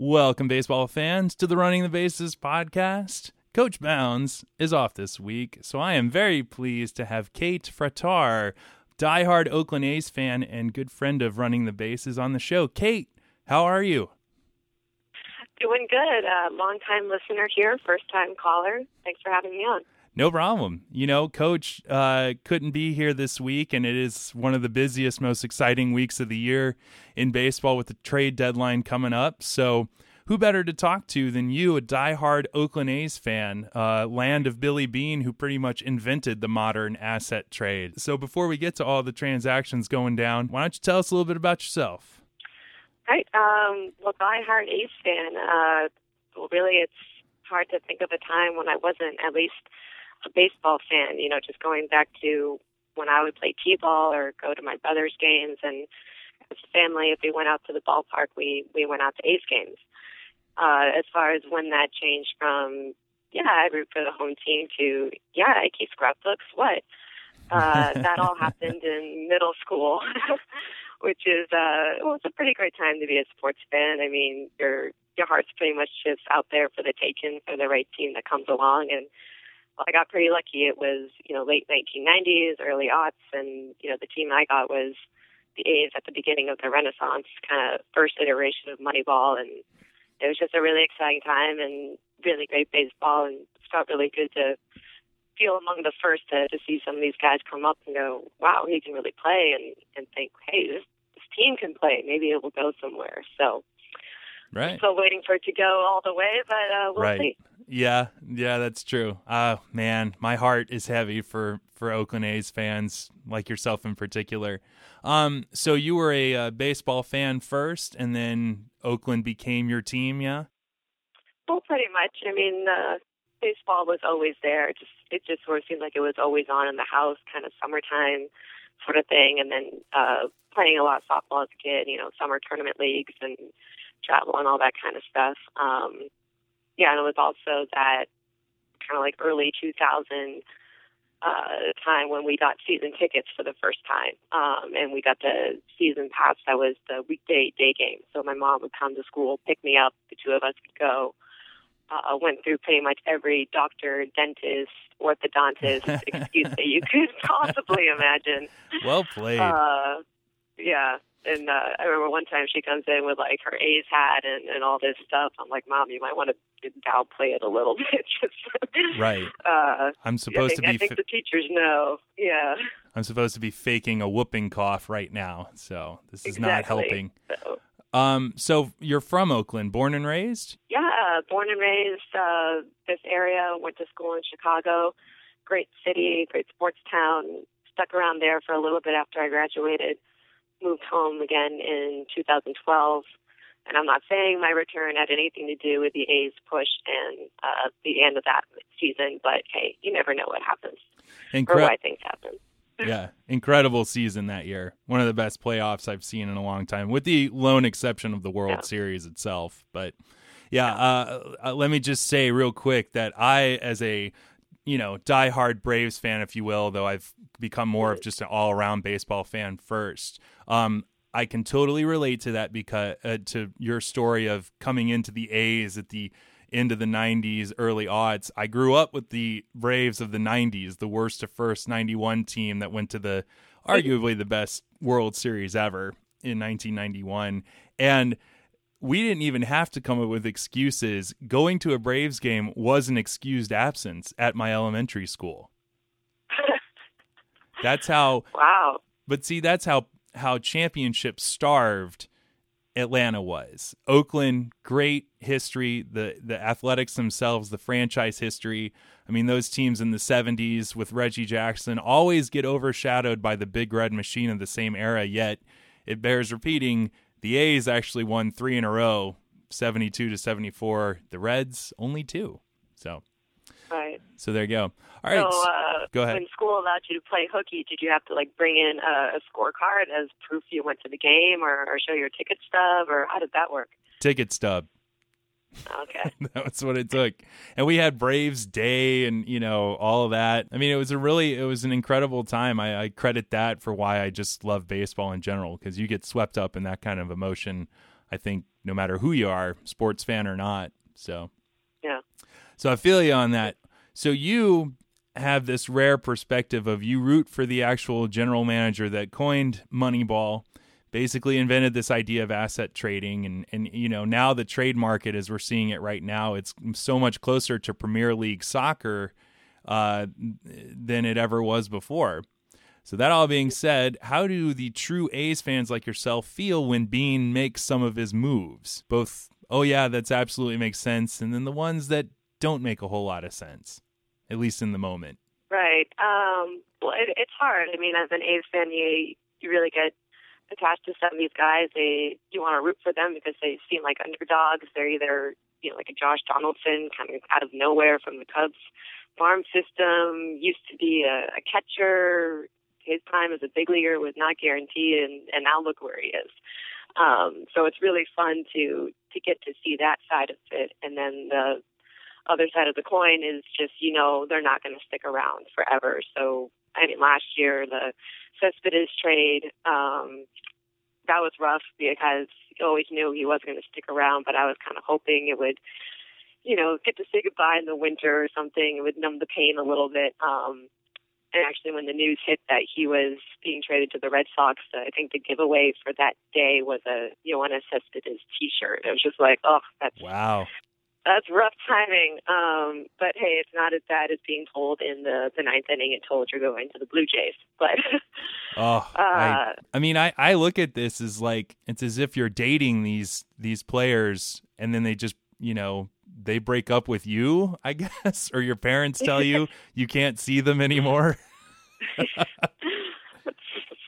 Welcome, baseball fans, to the Running the Bases podcast. Coach Bounds is off this week, so I am very pleased to have Kate Fratar, diehard Oakland A's fan and good friend of Running the Bases, on the show. Kate, how are you? Doing good. Uh, long time listener here, first time caller. Thanks for having me on. No problem. You know, Coach uh, couldn't be here this week, and it is one of the busiest, most exciting weeks of the year in baseball with the trade deadline coming up. So, who better to talk to than you, a diehard Oakland A's fan, uh, land of Billy Beane, who pretty much invented the modern asset trade. So, before we get to all the transactions going down, why don't you tell us a little bit about yourself? Right. Um, well, diehard A's fan. Uh, well, really, it's hard to think of a time when I wasn't at least a baseball fan, you know, just going back to when I would play t-ball or go to my brother's games and as a family, if we went out to the ballpark, we, we went out to A's games. Uh, as far as when that changed from, yeah, I root for the home team to, yeah, I keep scrapbooks, what? Uh, that all happened in middle school, which is, uh, well, it's a pretty great time to be a sports fan. I mean, your, your heart's pretty much just out there for the taking for the right team that comes along and, I got pretty lucky. It was, you know, late 1990s, early aughts, and, you know, the team I got was the A's at the beginning of the Renaissance, kind of first iteration of Moneyball. And it was just a really exciting time and really great baseball. And it felt really good to feel among the first to, to see some of these guys come up and go, wow, he can really play, and, and think, hey, this, this team can play. Maybe it will go somewhere. So, Right. Still waiting for it to go all the way, but uh, we'll right. see. Yeah, yeah, that's true. Uh man, my heart is heavy for for Oakland A's fans like yourself in particular. Um, so you were a uh, baseball fan first, and then Oakland became your team, yeah? Well, pretty much. I mean, uh, baseball was always there. It just it just sort of seemed like it was always on in the house, kind of summertime sort of thing. And then uh, playing a lot of softball as a kid, you know, summer tournament leagues and travel and all that kind of stuff. Um, yeah, and it was also that kind of like early 2000 uh, time when we got season tickets for the first time. Um, and we got the season pass that was the weekday day game. So my mom would come to school, pick me up, the two of us could go. Uh, went through pretty much every doctor, dentist, orthodontist excuse that you could possibly imagine. Well played. Uh, yeah, and uh, I remember one time she comes in with like her A's hat and, and all this stuff. I'm like, Mom, you might want to downplay it a little bit. Just, right. Uh, I'm supposed think, to be. I think the teachers know. Yeah. I'm supposed to be faking a whooping cough right now, so this is exactly. not helping. So, um, so you're from Oakland, born and raised? Yeah, born and raised uh, this area. Went to school in Chicago. Great city, great sports town. Stuck around there for a little bit after I graduated moved home again in 2012. And I'm not saying my return had anything to do with the A's push and uh, the end of that season, but hey, you never know what happens Incre- or why things happen. yeah, incredible season that year. One of the best playoffs I've seen in a long time, with the lone exception of the World Yeah. Series itself. But yeah, uh, uh, let me just say real quick that I, as a you know diehard Braves fan, if you will, though I've become more of just an all around baseball fan first. Um, I can totally relate to that because uh, to your story of coming into the A's at the end of the 90s, early odds. I grew up with the Braves of the 90s, the worst to first 91 team that went to the arguably the best World Series ever in 1991. And we didn't even have to come up with excuses. Going to a Braves game was an excused absence at my elementary school. That's how wow. but see, that's how how championship starved Atlanta was. Oakland, great history. The the athletics themselves, the franchise history. I mean, those teams in the '70s with Reggie Jackson always get overshadowed by the big red machine of the same era. Yet, it bears repeating: the A's actually won three in a row, '72 to '74. The Reds only two. So, Right. so there you go. All right, So, uh, go ahead. when school allowed you to play hooky, did you have to like bring in a, a scorecard as proof you went to the game, or, or show your ticket stub, or how did that work? ticket stub. Okay. That's what it took. And we had Braves Day and, you know, all of that. I mean, it was a really, it was an incredible time. I, I credit that for why I just love baseball in general because you get swept up in that kind of emotion I think no matter who you are, sports fan or not. So yeah. So I feel you on that. So you have this rare perspective of you root for the actual general manager that coined Moneyball, basically invented this idea of asset trading and and you know now the trade market as we're seeing it right now it's so much closer to Premier League soccer uh, than it ever was before. So that all being said, how do the true A's fans like yourself feel when Beane makes some of his moves? Both, oh yeah, that's absolutely makes sense, and then the ones that don't make a whole lot of sense, at least in the moment. Right. Um, well, it, it's hard. I mean, as an A's fan, you you really get attached to some of these guys. They you want to root for them because they seem like underdogs. They're either you know like a Josh Donaldson coming out of nowhere from the Cubs farm system, used to be a, a catcher, his time as a big leaguer was not guaranteed, and, and now look where he is. Um, so it's really fun to to get to see that side of it, and then the other side of the coin is just you know they're not going to stick around forever. So I mean, last year the Cespedes trade um, that was rough because you always knew he wasn't going to stick around, but I was kind of hoping it would you know get to say goodbye in the winter or something. It would numb the pain a little bit. Um, and actually, when the news hit that he was being traded to the Red Sox, uh, I think the giveaway for that day was a Yoenis Cespedes T-shirt. It was just like, oh, that's wow, that's rough timing. Um, but hey, it's not as bad as being told in the the ninth inning and told you're going to the Blue Jays. But oh, uh, I, I mean, I I look at this as like it's as if you're dating these these players, and then they just you know they break up with you, I guess, or your parents tell you you can't see them anymore?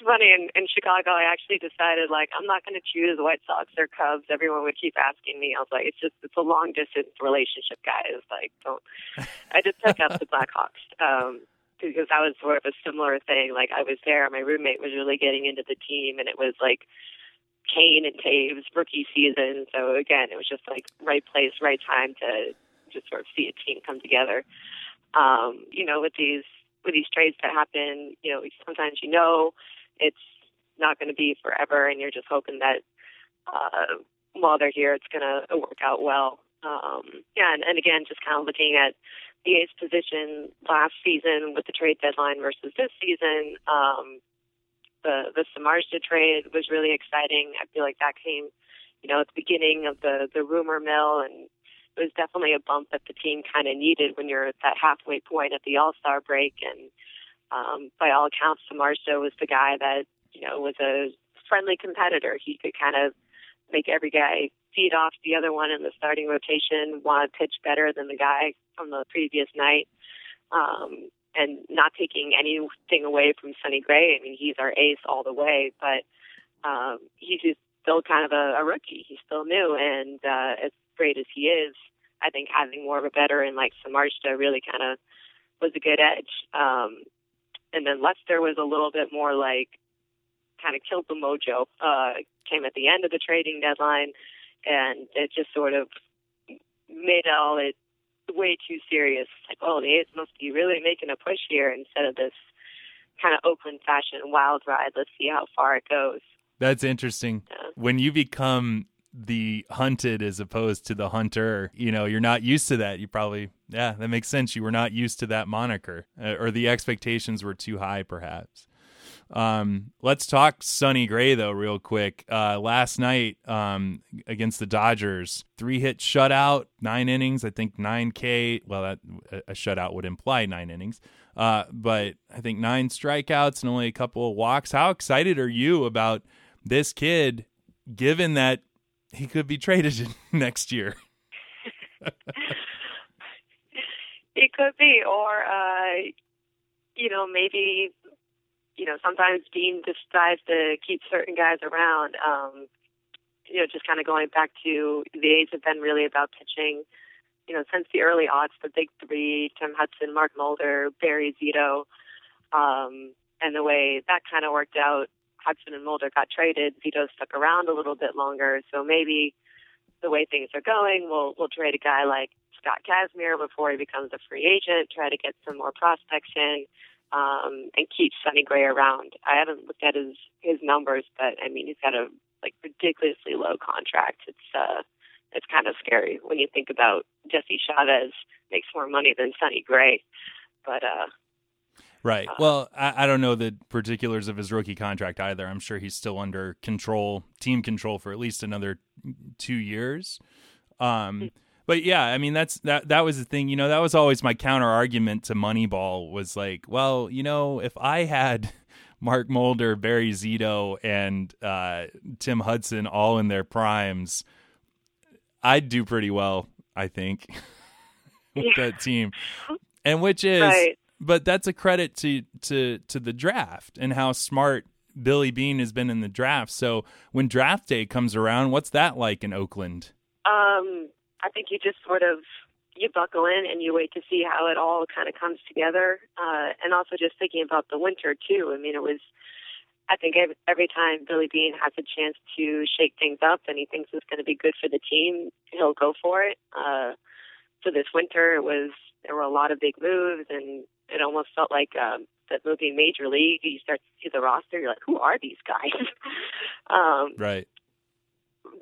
Funny. In, in Chicago, I actually decided like I'm not going to choose White Sox or Cubs. Everyone would keep asking me. I was like, it's just it's a long distance relationship, guys. Like, don't. I just took up the Blackhawks. Um, because that was sort of a similar thing. Like I was there, my roommate was really getting into the team, and it was like Kane and Toews rookie season. So again, it was just like right place, right time to just sort of see a team come together. Um, you know, with these with these trades that happen, you know, sometimes you know it's not going to be forever, and you're just hoping that uh, while they're here, it's going to work out well. Um, yeah, and, and again, just kind of looking at the A's position last season with the trade deadline versus this season. Um, the the Samardzija trade was really exciting. I feel like that came, you know, at the beginning of the the rumor mill, and it was definitely a bump that the team kind of needed when you're at that halfway point at the All Star break. And um, by all accounts, Samardzija was the guy that you know was a friendly competitor. He could kind of make every guy feed off the other one in the starting rotation, want to pitch better than the guy from the previous night. Um, and not taking anything away from Sonny Gray. I mean, he's our ace all the way, but um, he's just still kind of a, a rookie. He's still new, and uh, as great as he is, I think having more of a veteran like Samardzija really kind of was a good edge. Um, and then Lester was a little bit more like kind of killed the mojo. Uh, came at the end of the trading deadline, and it just sort of made all it way too serious. Like, oh, the A's must be really making a push here instead of this kind of Oakland fashion wild ride. Let's see how far it goes. That's interesting. Yeah. When you become the hunted as opposed to the hunter, you know, you're not used to that. You probably, yeah, that makes sense. You were not used to that moniker, uh, or the expectations were too high, perhaps. Um, let's talk Sonny Gray though, real quick. Uh, last night um, against the Dodgers, three hit shutout, nine innings. I think nine K. Well, that a shutout would imply nine innings, uh, but I think nine strikeouts and only a couple of walks. How excited are you about this kid, given that he could be traded next year? he could be, or uh, you know, maybe you know, sometimes Beane decides to keep certain guys around. Um, you know, just kind of going back to the A's have been really about pitching. You know, since the early odds, the big three: Tim Hudson, Mark Mulder, Barry Zito, um, and the way that kind of worked out. Hudson and Mulder got traded. Zito stuck around a little bit longer, so maybe the way things are going, we'll we'll trade a guy like Scott Kazmir before he becomes a free agent. Try to get some more prospects in um, and keep Sonny Gray around. I haven't looked at his his numbers, but I mean he's got a like ridiculously low contract. It's uh, it's kind of scary when you think about Jesse Chavez makes more money than Sonny Gray, but uh, Right. Uh, well, I, I, don't know the particulars of his rookie contract either. I'm sure he's still under control, team control for at least another two years. Um, but yeah, I mean that's that that was the thing. You know, that was always my counter argument to Moneyball was like, well, you know, if I had Mark Mulder, Barry Zito, and uh, Tim Hudson all in their primes, I'd do pretty well, I think, with yeah. that team. And which is right but that's a credit to to to the draft and how smart Billy Beane has been in the draft. So when draft day comes around, what's that like in Oakland? Um, I think you just sort of you buckle in and you wait to see how it all kind of comes together, uh, and also just thinking about the winter too. I mean, it was. I think every time Billy Beane has a chance to shake things up and he thinks it's going to be good for the team, he'll go for it. Uh, so this winter, it was there were a lot of big moves, and it almost felt like um, that movie Major League. You start to see the roster, you're like, who are these guys? um, right.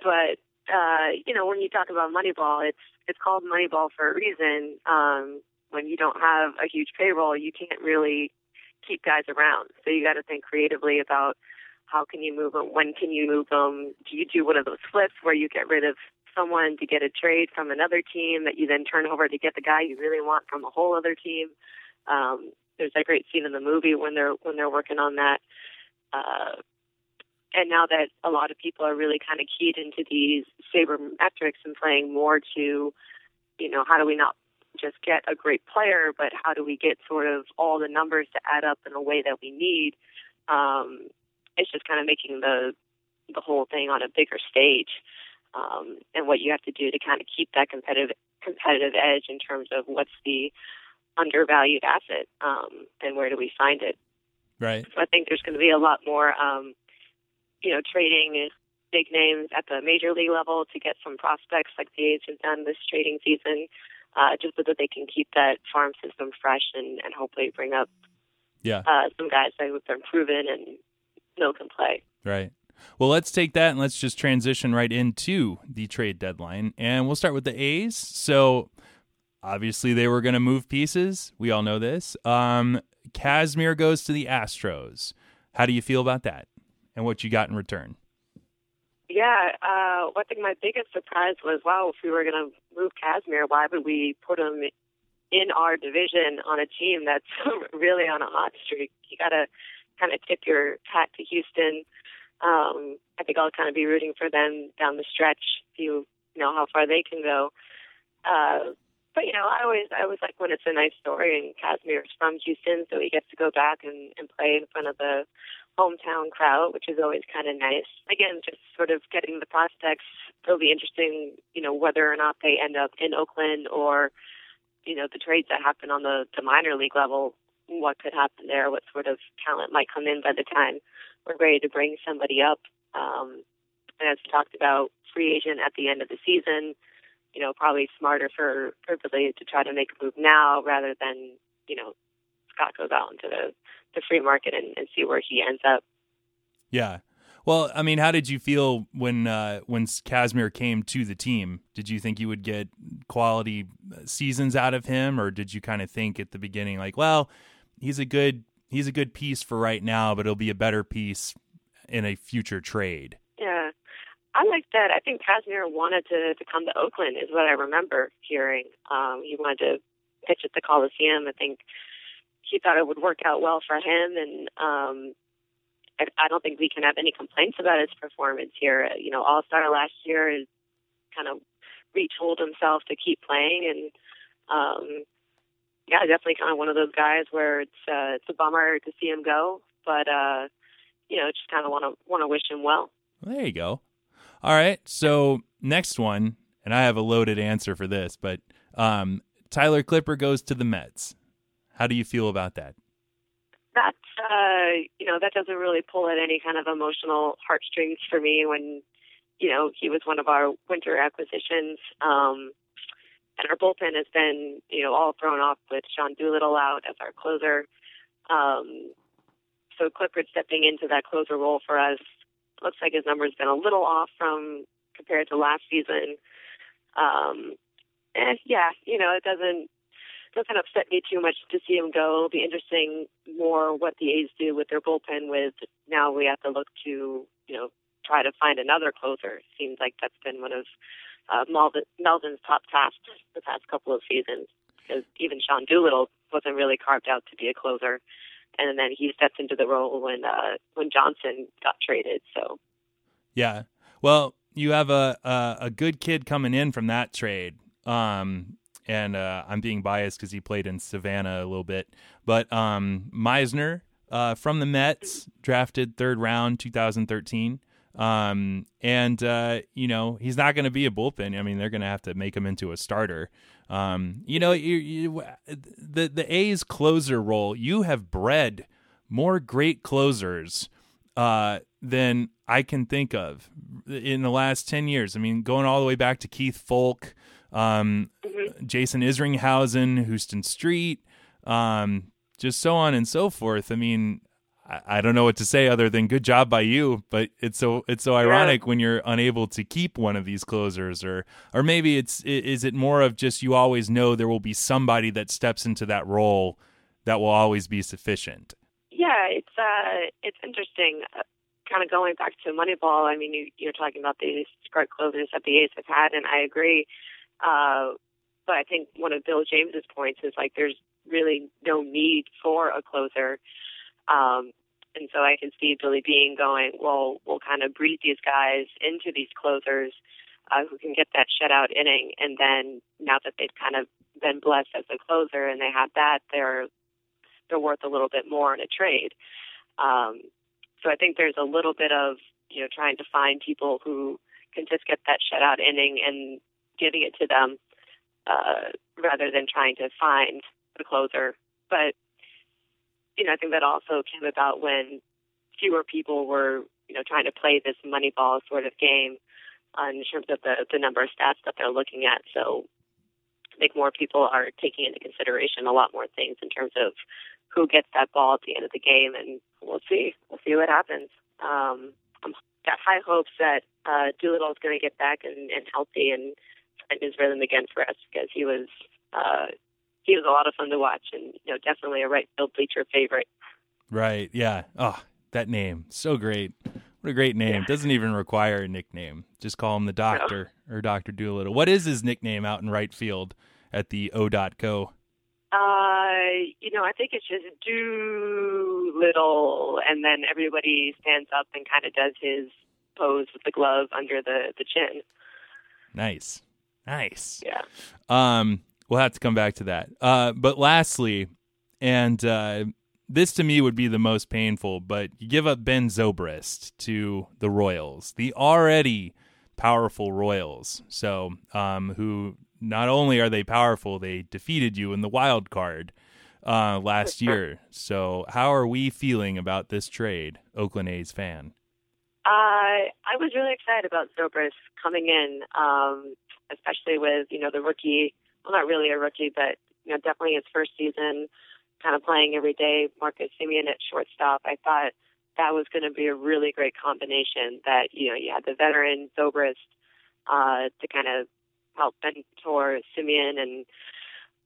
But uh, you know, when you talk about Moneyball, it's it's called Moneyball for a reason. Um, when you don't have a huge payroll, you can't really keep guys around. So you got to think creatively about how can you move them, when can you move them. Do you do one of those flips where you get rid of someone to get a trade from another team that you then turn over to get the guy you really want from a whole other team? Um, there's that great scene in the movie when they're when they're working on that. Uh, and now that a lot of people are really kind of keyed into these saber metrics and playing more to, you know, how do we not just get a great player, but how do we get sort of all the numbers to add up in a way that we need? Um, it's just kind of making the the whole thing on a bigger stage, um, and what you have to do to kind of keep that competitive competitive edge in terms of what's the undervalued asset, um, and where do we find it? Right. So I think there's going to be a lot more, um, you know, trading big names at the major league level to get some prospects like the A's have done this trading season, uh, just so that they can keep that farm system fresh and, and hopefully bring up yeah uh, some guys that have been proven and know can play. Right. Well, let's take that and let's just transition right into the trade deadline. And we'll start with the A's. So obviously they were going to move pieces. We all know this. Um, Kazmir goes to the Astros. How do you feel about that and what you got in return? Yeah, uh, I think my biggest surprise was, wow, if we were going to move Kazmir, why would we put him in our division on a team that's really on a hot streak? You got to kind of tip your hat to Houston. Um, I think I'll kind of be rooting for them down the stretch, see you know how far they can go. Uh, but you know, I always I always like when it's a nice story and Kazmir's from Houston, so he gets to go back and, and play in front of the hometown crowd, which is always kind of nice. Again, just sort of getting the prospects. It'll be interesting, you know, whether or not they end up in Oakland or, you know, the trades that happen on the, the minor league level. What could happen there? What sort of talent might come in by the time we're ready to bring somebody up? Um, and as talked about, free agent at the end of the season you know, probably smarter for, for Billy to try to make a move now rather than, you know, Scott goes out into the, the free market and, and see where he ends up. Yeah. Well, I mean, how did you feel when uh, when Kazmir came to the team? Did you think you would get quality seasons out of him, or did you kind of think at the beginning, like, well, he's a good he's a good piece for right now, but it'll be a better piece in a future trade? I like that. I think Kazmir wanted to, to come to Oakland, is what I remember hearing. Um, he wanted to pitch at the Coliseum. I think he thought it would work out well for him, and um, I, I don't think we can have any complaints about his performance here. You know, All Star last year is kind of retooled himself to keep playing, and um, yeah, definitely kind of one of those guys where it's uh, it's a bummer to see him go, but uh, you know, just kind of want to want to wish him well. There you go. All right. So next one, and I have a loaded answer for this, but um, Tyler Clippard goes to the Mets. How do you feel about that? That's uh, you know that doesn't really pull at any kind of emotional heartstrings for me. When you know he was one of our winter acquisitions, um, and our bullpen has been you know all thrown off with Sean Doolittle out as our closer. Um, so Clippard stepping into that closer role for us looks like his number's been a little off from compared to last season. Um, eh, yeah, you know, it doesn't doesn't upset me too much to see him go. It'll be interesting more what the A's do with their bullpen. With now we have to look to you know try to find another closer. Seems like that's been one of uh, Melvin, Melvin's top tasks the past couple of seasons because even Sean Doolittle wasn't really carved out to be a closer, and then he stepped into the role when uh, when Johnson got traded. So, yeah, well, you have a a, a good kid coming in from that trade. Um, and uh, I'm being biased because he played in Savannah a little bit, but um, Meisner uh, from the Mets, drafted third round, 2013. Um, and uh, you know he's not going to be a bullpen. I mean, they're going to have to make him into a starter. Um, you know, you, you, the the A's closer role. You have bred more great closers uh, than I can think of in the last ten years. I mean, going all the way back to Keith Foulke, um, mm-hmm. Jason Isringhausen, Huston Street, um, just so on and so forth. I mean, I, don't know what to say other than good job by you. But it's so it's so ironic yeah. when you're unable to keep one of these closers, or or maybe it's is it more of just you always know there will be somebody that steps into that role that will always be sufficient. Yeah, it's uh it's interesting. Uh, kind of going back to Moneyball. I mean, you, you're talking about these great closers that the A's have had, and I agree. Uh, but I think one of Bill James's points is like there's really no need for a closer. Um, and so I can see Billy Beane going, well, we'll kind of breed these guys into these closers uh, who can get that shutout inning. And then now that they've kind of been blessed as a closer and they have that, they're they're worth a little bit more in a trade. Um, so I think there's a little bit of you know trying to find people who can just get that shutout inning and giving it to them uh, rather than trying to find the closer. But you know, I think that also came about when fewer people were, you know, trying to play this Moneyball sort of game uh, in terms of the, the number of stats that they're looking at. So I think more people are taking into consideration a lot more things in terms of who gets that ball at the end of the game, and we'll see. We'll see what happens. Um, I've got high hopes that uh, Doolittle is going to get back and, and healthy and find his rhythm again for us because he was uh, he was a lot of fun to watch, and you know, definitely a right field bleacher favorite. Right. Yeah. Oh, that name, so great. What a great name. Yeah. Doesn't even require a nickname. Just call him the Doctor no. or Doctor Doolittle. What is his nickname out in right field at the O. Co? Uh, you know, I think it's just Doolittle, and then everybody stands up and kind of does his pose with the glove under the the chin. Nice, nice. Yeah. Um, we'll have to come back to that. Uh, but lastly, and uh, this to me would be the most painful, but you give up Ben Zobrist to the Royals, the already powerful Royals. So, um, who not only are they powerful, they defeated you in the wild card uh, last year. So, how are we feeling about this trade, Oakland A's fan? Uh, I was really excited about Zobrist coming in, um, especially with you know the rookie well, not really a rookie, but you know, definitely his first season, kind of playing every day. Marcus Semien at shortstop. I thought that was going to be a really great combination. That you know, you had the veteran Zobrist uh, to kind of help mentor Semien, and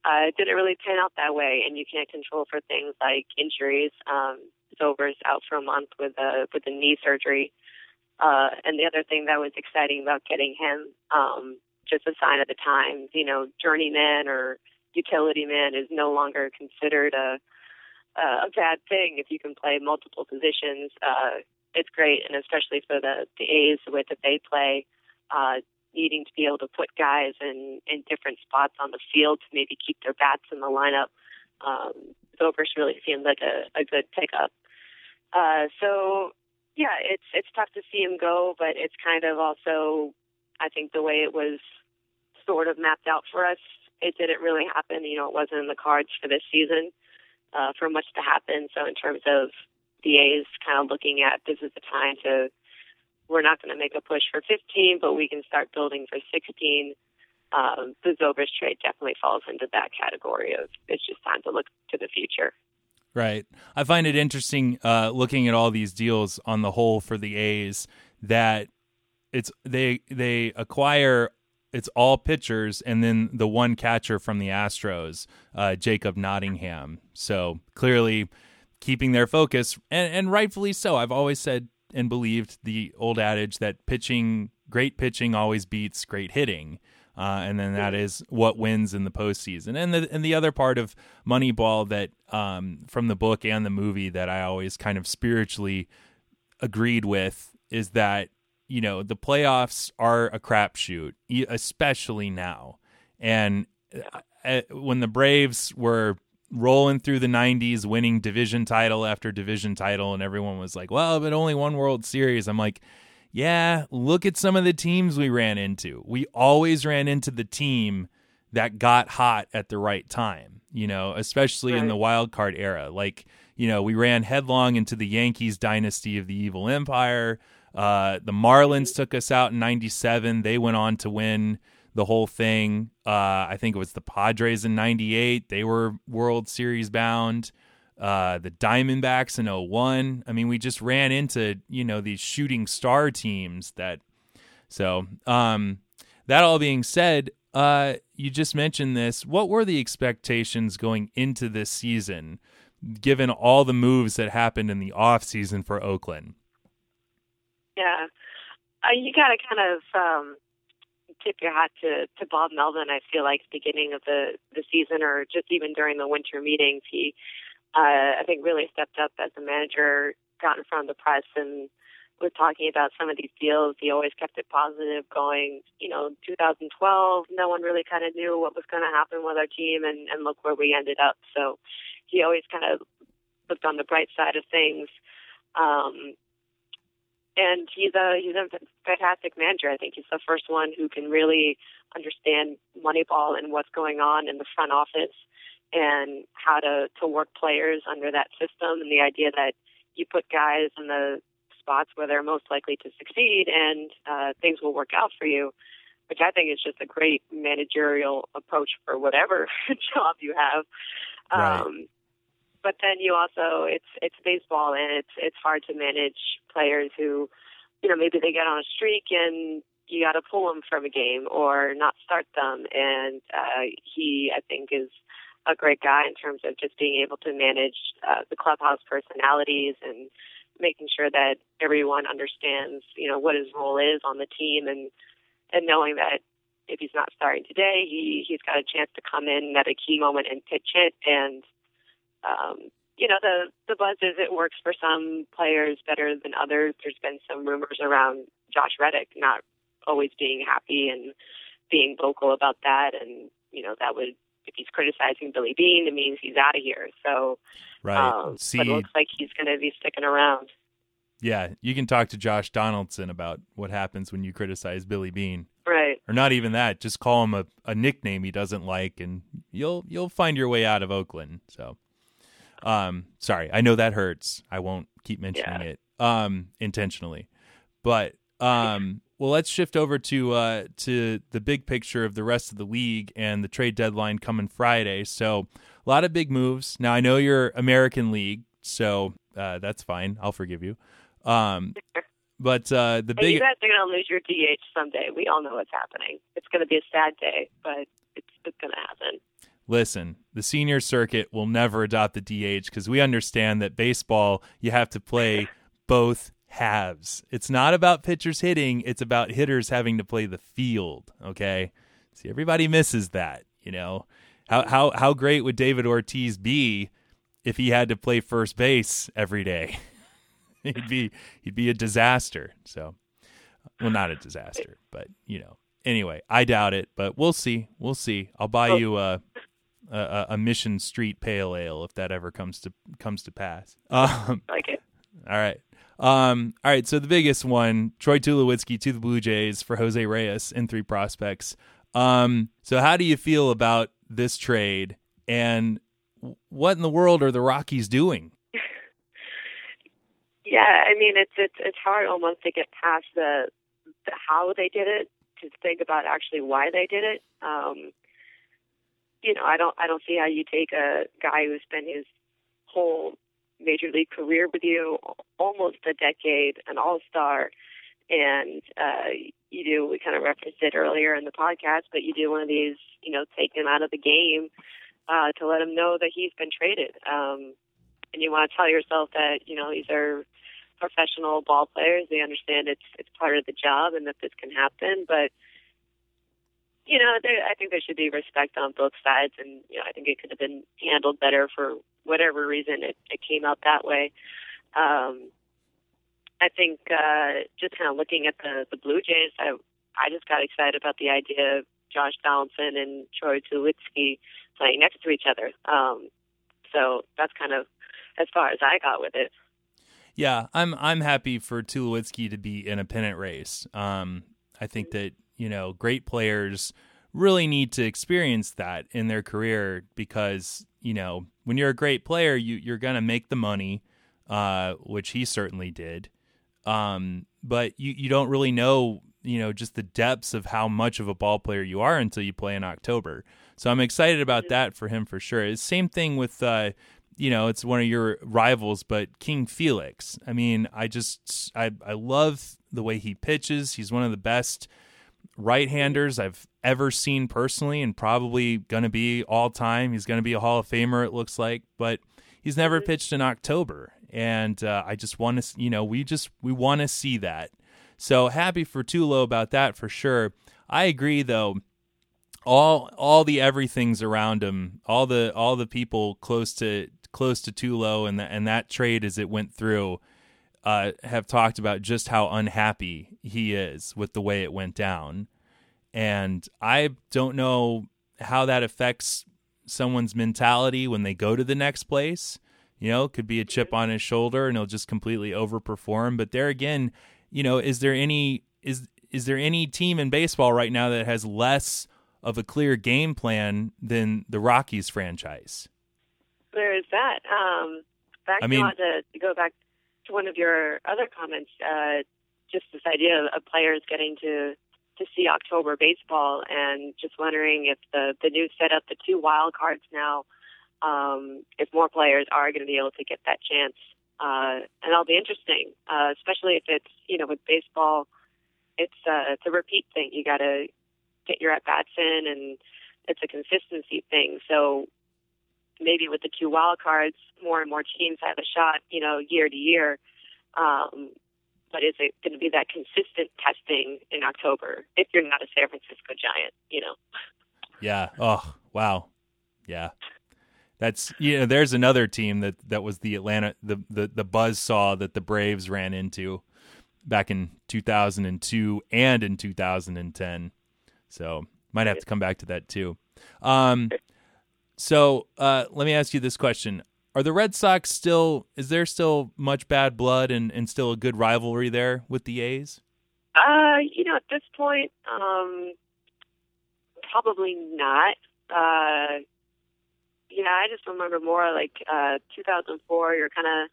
uh, it didn't really pan out that way. And you can't control for things like injuries. Um, Zobrist out for a month with a with a knee surgery. Uh, and the other thing that was exciting about getting him um, just a sign of the times. You know, journeyman or utility man is no longer considered a a bad thing if you can play multiple positions. Uh, it's great, and especially for the the A's, the way that they play, uh, needing to be able to put guys in in different spots on the field to maybe keep their bats in the lineup. Um, Zobrist really seemed like a, a good pickup. Uh, so yeah, it's it's tough to see him go, but it's kind of also I think the way it was sort of mapped out for us, it didn't really happen. You know, it wasn't in the cards for this season uh, for much to happen. So in terms of the A's kind of looking at this is the time to, we're not going to make a push for 15, but we can start building for 16. Um, the Zobrist trade definitely falls into that category of it's just time to look to the future. Right. I find it interesting uh, looking at all these deals on the whole for the A's that it's they they acquire it's all pitchers and then the one catcher from the Astros, uh, Jacob Nottingham. So clearly keeping their focus and, and rightfully so. I've always said and believed the old adage that pitching great pitching always beats great hitting. Uh, and then that is what wins in the postseason. And the and the other part of Moneyball that um, from the book and the movie that I always kind of spiritually agreed with is that you know the playoffs are a crapshoot, especially now. And uh, uh, when the Braves were rolling through the 90s, winning division title after division title, and everyone was like, "Well, but only one World Series." I'm like yeah, look at some of the teams we ran into. We always ran into the team that got hot at the right time, you know, especially right. in the wild card era. Like, you know, we ran headlong into the Yankees dynasty of the evil empire. Uh, the Marlins took us out in 97. They went on to win the whole thing. Uh, I think it was the Padres in 98. They were World Series bound uh, the Diamondbacks in 01. I mean, we just ran into, you know, these shooting star teams that so um that all being said, uh you just mentioned this. What were the expectations going into this season given all the moves that happened in the off season for Oakland? Yeah. Uh, you got to kind of um tip your hat to, to Bob Melvin. I feel like beginning of the the season, or just even during the winter meetings, he uh, I think really stepped up as a manager, got in front of the press and was talking about some of these deals. He always kept it positive going, you know, 2012, no one really kind of knew what was going to happen with our team and, and look where we ended up. So he always kind of looked on the bright side of things. Um, and he's a he's a fantastic manager. I think he's the first one who can really understand Moneyball and what's going on in the front office and how to to work players under that system and the idea that you put guys in the spots where they're most likely to succeed and uh, things will work out for you, which I think is just a great managerial approach for whatever job you have. Right. Um, but then you also it's it's baseball and it's it's hard to manage players who, you know, maybe they get on a streak and you got to pull them from a game or not start them. And uh, he, I think, is a great guy in terms of just being able to manage uh, the clubhouse personalities and making sure that everyone understands, you know, what his role is on the team and and knowing that if he's not starting today, he he's got a chance to come in at a key moment and pitch it. And um, you know, the the buzz is it works for some players better than others. There's been some rumors around Josh Reddick not always being happy and being vocal about that, and you know that would if he's criticizing Billy Beane, it means he's out of here. So, right. Um, See, but it looks like he's going to be sticking around. Yeah, you can talk to Josh Donaldson about what happens when you criticize Billy Beane. Right. Or not even that. Just call him a, a nickname he doesn't like, and you'll you'll find your way out of Oakland. So, um, sorry, I know that hurts. I won't keep mentioning yeah. it um intentionally, but um well, let's shift over to uh, to the big picture of the rest of the league and the trade deadline coming Friday. So a lot of big moves. Now I know you're American League, so uh, that's fine. I'll forgive you. Um, but uh, the big you guys are going to lose your DH someday. We all know what's happening. It's going to be a sad day, but it's, it's going to happen. Listen, the senior circuit will never adopt the DH because we understand that baseball you have to play both halves. It's not about pitchers hitting, it's about hitters having to play the field, okay? See, everybody misses that, you know. How how how great would David Ortiz be if he had to play first base every day? he'd be he'd be a disaster. So, well, not a disaster, but you know. Anyway, I doubt it, but we'll see. We'll see. I'll buy you a, a, a Mission Street Pale Ale if that ever comes to comes to pass. Um, like it. All right. Um, all right, so the biggest one, Troy Tulowitzki to the Blue Jays for Jose Reyes and three prospects. Um, so how do you feel about this trade and what in the world are the Rockies doing? yeah, I mean it's it's it's hard almost to get past the, the how they did it to think about actually why they did it. Um, you know, I don't I don't see how you take a guy who spent his whole major league career with you, almost a decade, an all star, and uh, you do. We kind of referenced it earlier in the podcast, but you do one of these, you know, take him out of the game uh, to let him know that he's been traded. Um, and you want to tell yourself that you know these are professional ball players. They understand it's it's part of the job and that this can happen, but you know, there, I think there should be respect on both sides, and you know, I think it could have been handled better for whatever reason it, it came out that way. Um, I think uh, just kind of looking at the the Blue Jays, I I just got excited about the idea of Josh Donaldson and Troy Tulowitzki playing next to each other. Um, so that's kind of as far as I got with it. Yeah, I'm I'm happy for Tulowitzki to be in a pennant race. Um, I think that you know great players really need to experience that in their career because you know when you're a great player, you you're gonna make the money, uh, which he certainly did. Um, but you, you don't really know, you know, just the depths of how much of a ball player you are until you play in October. So I'm excited about that for him for sure. It's same thing with, uh, you know, it's one of your rivals, but King Felix. I mean, I just, I, I love the way he pitches. He's one of the best right-handers I've ever seen personally, and probably going to be all time. He's going to be a Hall of Famer, it looks like, but he's never pitched in October, and uh, I just want to, you know, we just we want to see that. So happy for Tulo about that for sure. I agree though. All all the everything's around him, all the all the people close to close to Tulo and the, and that trade as it went through uh, have talked about just how unhappy he is with the way it went down. And I don't know how that affects someone's mentality when they go to the next place. You know, could be a chip on his shoulder and he'll just completely overperform. But there again, you know, is there any is is there any team in baseball right now that has less of a clear game plan than the Rockies franchise? There is that. Um, back I mean, to, to go back to one of your other comments, uh, just this idea of players getting to to see October baseball, and just wondering if the the new setup, the two wild cards now um, if more players are going to be able to get that chance. Uh, and that'll be interesting, uh, especially if it's, you know, with baseball, it's, uh, it's a repeat thing. You got to get your at bats in, and it's a consistency thing. So maybe with the two wild cards, more and more teams have a shot, you know, year to year. Um, but is it going to be that consistent testing in October if you're not a San Francisco Giant, you know? Yeah. Oh, wow. Yeah. That's you know, there's another team that that was the Atlanta the the the buzz saw that the Braves ran into back in 2002 and in 2010. So might have to come back to that too. Um, so uh, let me ask you this question: Are the Red Sox still? Is there still much bad blood and and still a good rivalry there with the A's? Uh, you know, at this point, um, probably not. Uh, yeah, I just remember more like uh, 2004. You're kind of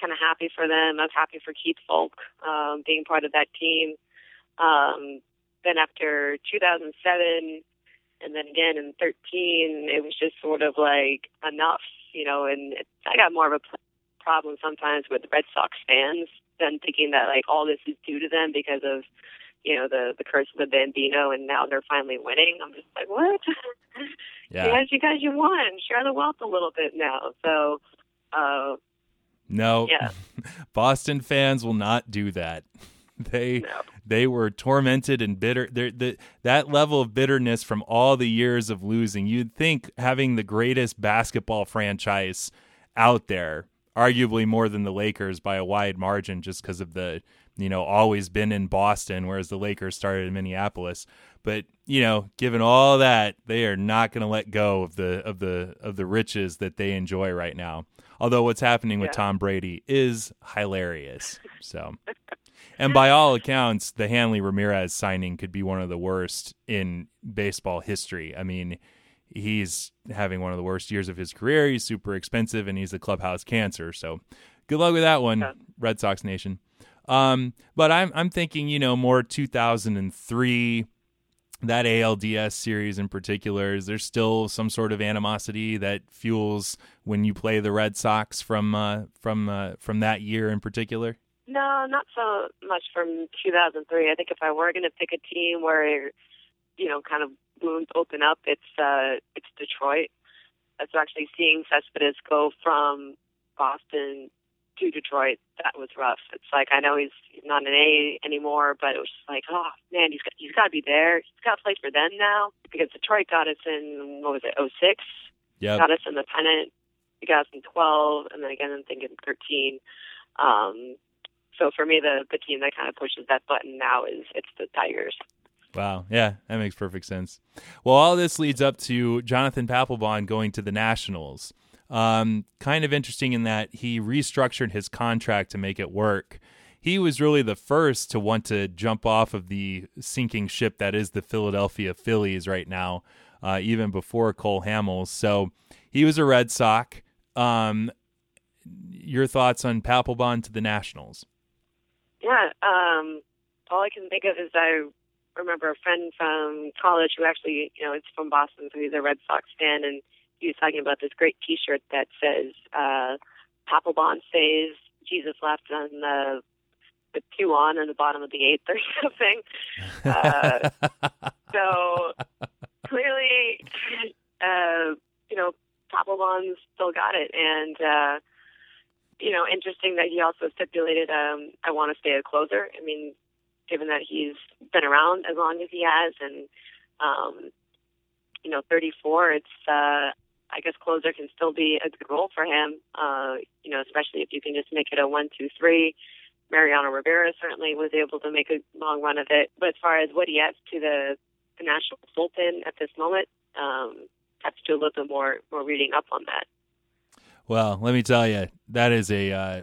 kind of happy for them. I was happy for Keith Foulke um, being part of that team. Um, then after 2007, and then again in 13, it was just sort of like enough, you know. And I got more of a problem sometimes with Red Sox fans than thinking that like all this is due to them because of you know the the curse of the Bambino, and now they're finally winning. I'm just like, what? Yeah. Yes, you guys, you won. Share the wealth a little bit now. So, uh, no, yeah. Boston fans will not do that. They no. they were tormented and bitter. The, that level of bitterness from all the years of losing. You'd think having the greatest basketball franchise out there, arguably more than the Lakers by a wide margin, just because of the you know always been in Boston, whereas the Lakers started in Minneapolis. But you know, given all that, they are not going to let go of the of the of the riches that they enjoy right now. Although what's happening with Tom Brady is hilarious. So, and by all accounts, the Hanley Ramirez signing could be one of the worst in baseball history. I mean, he's having one of the worst years of his career. He's super expensive, and he's a clubhouse cancer. So, good luck with that one, Red Sox Nation. Um, but I'm I'm thinking, you know, more 2003 that ALDS series in particular? Is there still some sort of animosity that fuels when you play the Red Sox from uh, from uh, from that year in particular? No, not so much from 2003. I think if I were going to pick a team where, you know, kind of wounds open up, it's uh, it's Detroit. So actually seeing Cespedes go from Boston to Detroit, that was rough. It's like I know he's not an A anymore, but it was just like, oh man, he's got he's got to be there. He's got to play for them now because Detroit got us in what was it, 06? Yeah, got us in the pennant. We got us in 12, and then again I'm thinking 13. Um, so for me, the the team that kind of pushes that button now is it's the Tigers. Wow. Yeah, that makes perfect sense. Well, all this leads up to Jonathan Papelbon going to the Nationals. Um, kind of interesting in that he restructured his contract to make it work. He was really the first to want to jump off of the sinking ship that is the Philadelphia Phillies right now, uh, even before Cole Hamels. So he was a Red Sox. Um, your thoughts on Papelbon to the Nationals? Yeah, um, all I can think of is I remember a friend from college who actually, you know, is from Boston, so he's a Red Sox fan, and he was talking about this great T-shirt that says uh, Papelbon says Jesus left on the the two on in the bottom of the eighth or something. Uh, so clearly, uh, you know, Papelbon's still got it, and uh, you know, interesting that he also stipulated, um, I want to stay a closer. I mean, given that he's been around as long as he has, and um, you know, 34, it's uh, I guess closer can still be a good role for him. Uh, you know, especially if you can just make it a one, two, three. Mariano Rivera certainly was able to make a long run of it. But as far as what he adds to the, the national bullpen at this moment, um, have to do a little bit more more reading up on that. Well, let me tell you, that is a uh,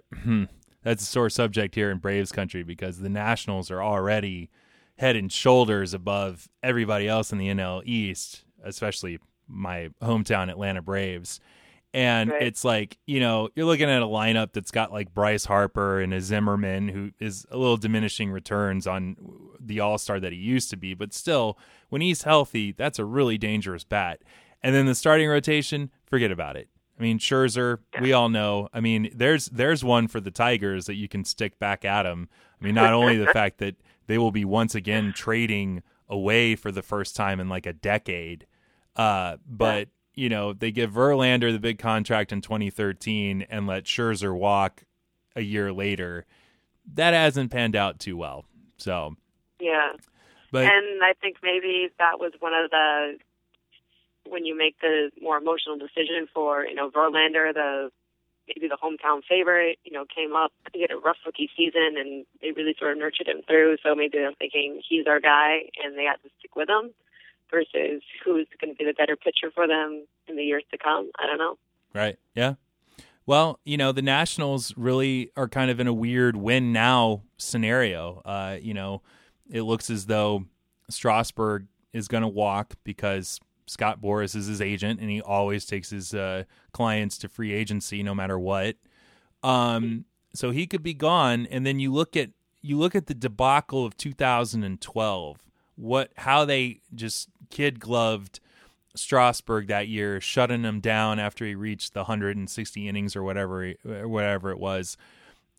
that's a sore subject here in Braves country because the Nationals are already head and shoulders above everybody else in the NL East, especially my hometown Atlanta Braves. And right. it's like, you know, you're looking at a lineup that's got like Bryce Harper and a Zimmerman who is a little diminishing returns on the all star that he used to be. But still, when he's healthy, that's a really dangerous bat. And then the starting rotation, forget about it. I mean, Scherzer, we all know. I mean, there's there's one for the Tigers that you can stick back at him. I mean, not only the fact that they will be once again trading away for the first time in like a decade uh, but you know, they give Verlander the big contract in 2013 and let Scherzer walk a year later. That hasn't panned out too well. So yeah, but and I think maybe that was one of the when you make the more emotional decision for you know Verlander, the maybe the hometown favorite, you know, came up. He had a rough rookie season, and they really sort of nurtured him through. So maybe they're thinking he's our guy, and they had to stick with him versus who's going to be the better pitcher for them in the years to come. I don't know. Right. Yeah. Well, you know, the Nationals really are kind of in a weird win now scenario. Uh, you know, it looks as though Strasburg is going to walk because Scott Boras is his agent and he always takes his uh, clients to free agency no matter what. Um, so he could be gone. And then you look at you look at the debacle of 2012 what how they just kid gloved Strasburg that year, shutting him down after he reached the 160 innings or whatever whatever it was.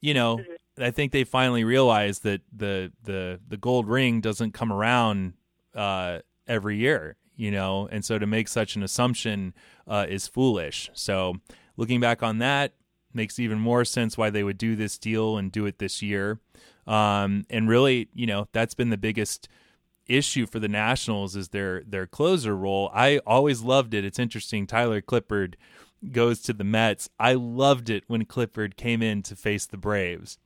You know, mm-hmm. I think they finally realized that the the the gold ring doesn't come around uh, every year. You know, and so to make such an assumption uh, is foolish. So looking back on that makes even more sense why they would do this deal and do it this year. Um, and really, you know, that's been the biggest issue for the Nationals is their their closer role. I always loved it. It's interesting. Tyler Clippard goes to the Mets. I loved it when Clippard came in to face the Braves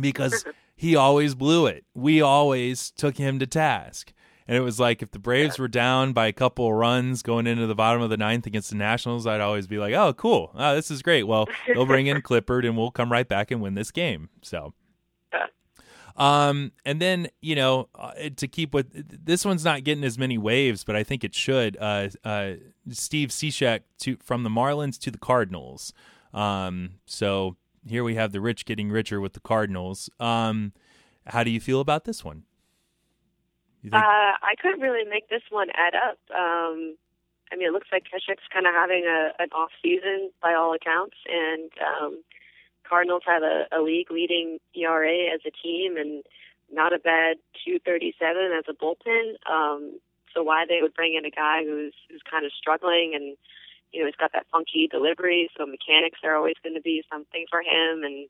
because he always blew it. We always took him to task. And it was like if the Braves were down by a couple of runs going into the bottom of the ninth against the Nationals, I'd always be like, "Oh, cool! Oh, this is great." Well, they'll bring in Clippard, and we'll come right back and win this game. So, um, and then you know uh, to keep with this one's not getting as many waves, but I think it should. Uh, uh, Steve Cishek to from the Marlins to the Cardinals. Um, so here we have the rich getting richer with the Cardinals. Um, how do you feel about this one? Uh, I couldn't really make this one add up. Um, I mean, it looks like Cishek's kind of having a, an off season by all accounts, and um, Cardinals have a, a league leading ERA as a team, and not a bad 237 as a bullpen. Um, so why they would bring in a guy who's who's kind of struggling and you know he's got that funky delivery, so mechanics are always going to be something for him, and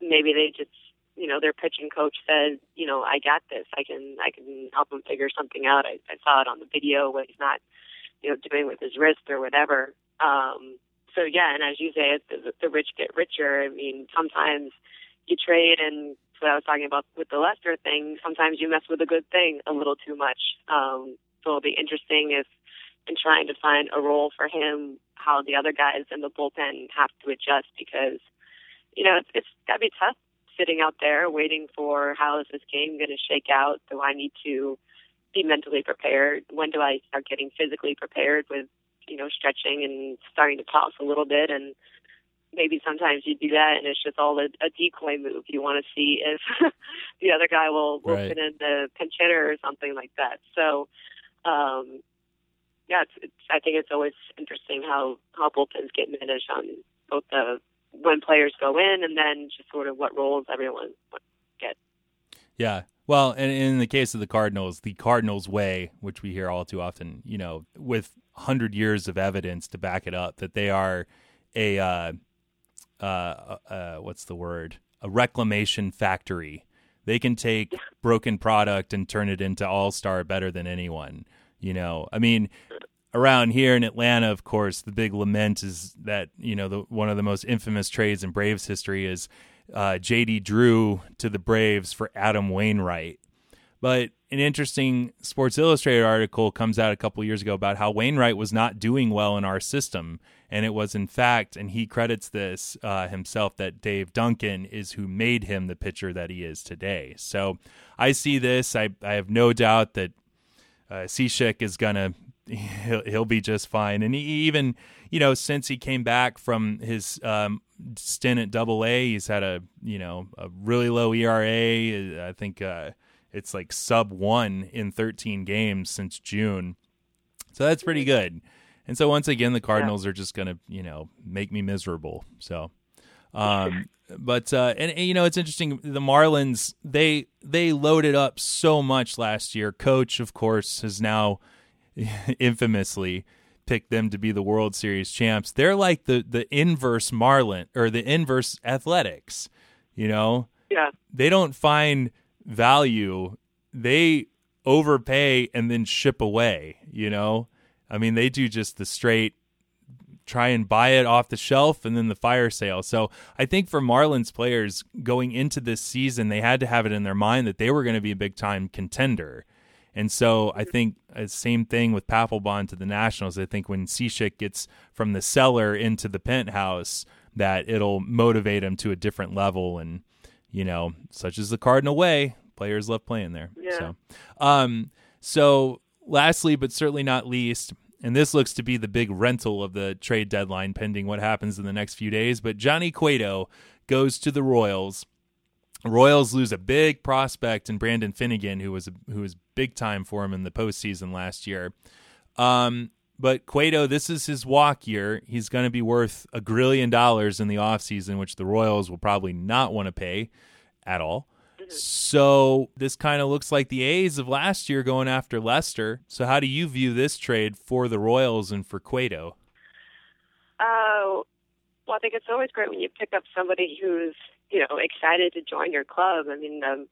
maybe they just you know their pitching coach said you know I got this, I can I can help him figure something out. I, I saw it on the video what he's not you know doing with his wrist or whatever. Um, so yeah, and as you say, the, the rich get richer. I mean, sometimes you trade and what I was talking about with the Lester thing. Sometimes you mess with a good thing a little too much. Um, so it'll be interesting if in trying to find a role for him, how the other guys in the bullpen have to adjust because, you know, it's, it's got to be tough sitting out there waiting for how is this game going to shake out? Do I need to be mentally prepared? When do I start getting physically prepared with, you know, stretching and starting to toss a little bit and maybe sometimes you do that and it's just all a, a decoy move. You want to see if the other guy will, will right. in the pinch hitter or something like that. So, um, yeah, it's, it's, I think it's always interesting how, how bullpens get managed on both the when players go in and then just sort of what roles everyone get. Yeah. Well, and in the case of the Cardinals, the Cardinals way, which we hear all too often, you know, with 100 years of evidence to back it up, that they are a uh, uh, uh, what's the word? A reclamation factory. They can take broken product and turn it into all star better than anyone. You know, I mean, around here in Atlanta, of course, the big lament is that you know the one of the most infamous trades in Braves history is uh, J.D. Drew to the Braves for Adam Wainwright. But an interesting Sports Illustrated article comes out a couple years ago about how Wainwright was not doing well in our system and it was in fact, and he credits this uh, himself, that Dave Duncan is who made him the pitcher that he is today. So I see this. I, I have no doubt that uh, Cishek is gonna he'll, he'll be just fine. And he even you know since he came back from his um, stint at Double A, he's had a you know a really low ERA. I think uh, it's like sub one in 13 games since June. So that's pretty good. And so once again, the Cardinals yeah. are just going to, you know, make me miserable. So, um, but uh, and, and, you know, it's interesting. The Marlins they they loaded up so much last year. Coach, of course, has now infamously picked them to be the World Series champs. They're like the the inverse Marlin or the inverse Athletics. You know, yeah, they don't find value. They overpay and then ship away. You know I mean, they do just the straight try and buy it off the shelf and then the fire sale. So I think for Marlins players going into this season, they had to have it in their mind that they were going to be a big time contender. And so I think uh, same thing with Papelbon to the Nationals. I think when Cishek gets from the cellar into the penthouse, that it'll motivate him to a different level. And you know, such as the Cardinal way, players love playing there. Yeah. So, um, so lastly, but certainly not least, and this looks to be the big rental of the trade deadline pending what happens in the next few days. But Johnny Cueto goes to the Royals. Royals lose a big prospect in Brandon Finnegan, who was who was big time for him in the postseason last year. Um, but Cueto, this is his walk year. He's going to be worth a grillion dollars in the offseason, which the Royals will probably not want to pay at all. So this kind of looks like the A's of last year going after Lester. So how do you view this trade for the Royals and for Cueto? Uh, well, I think it's always great when you pick up somebody who's you know excited to join your club. I mean, um,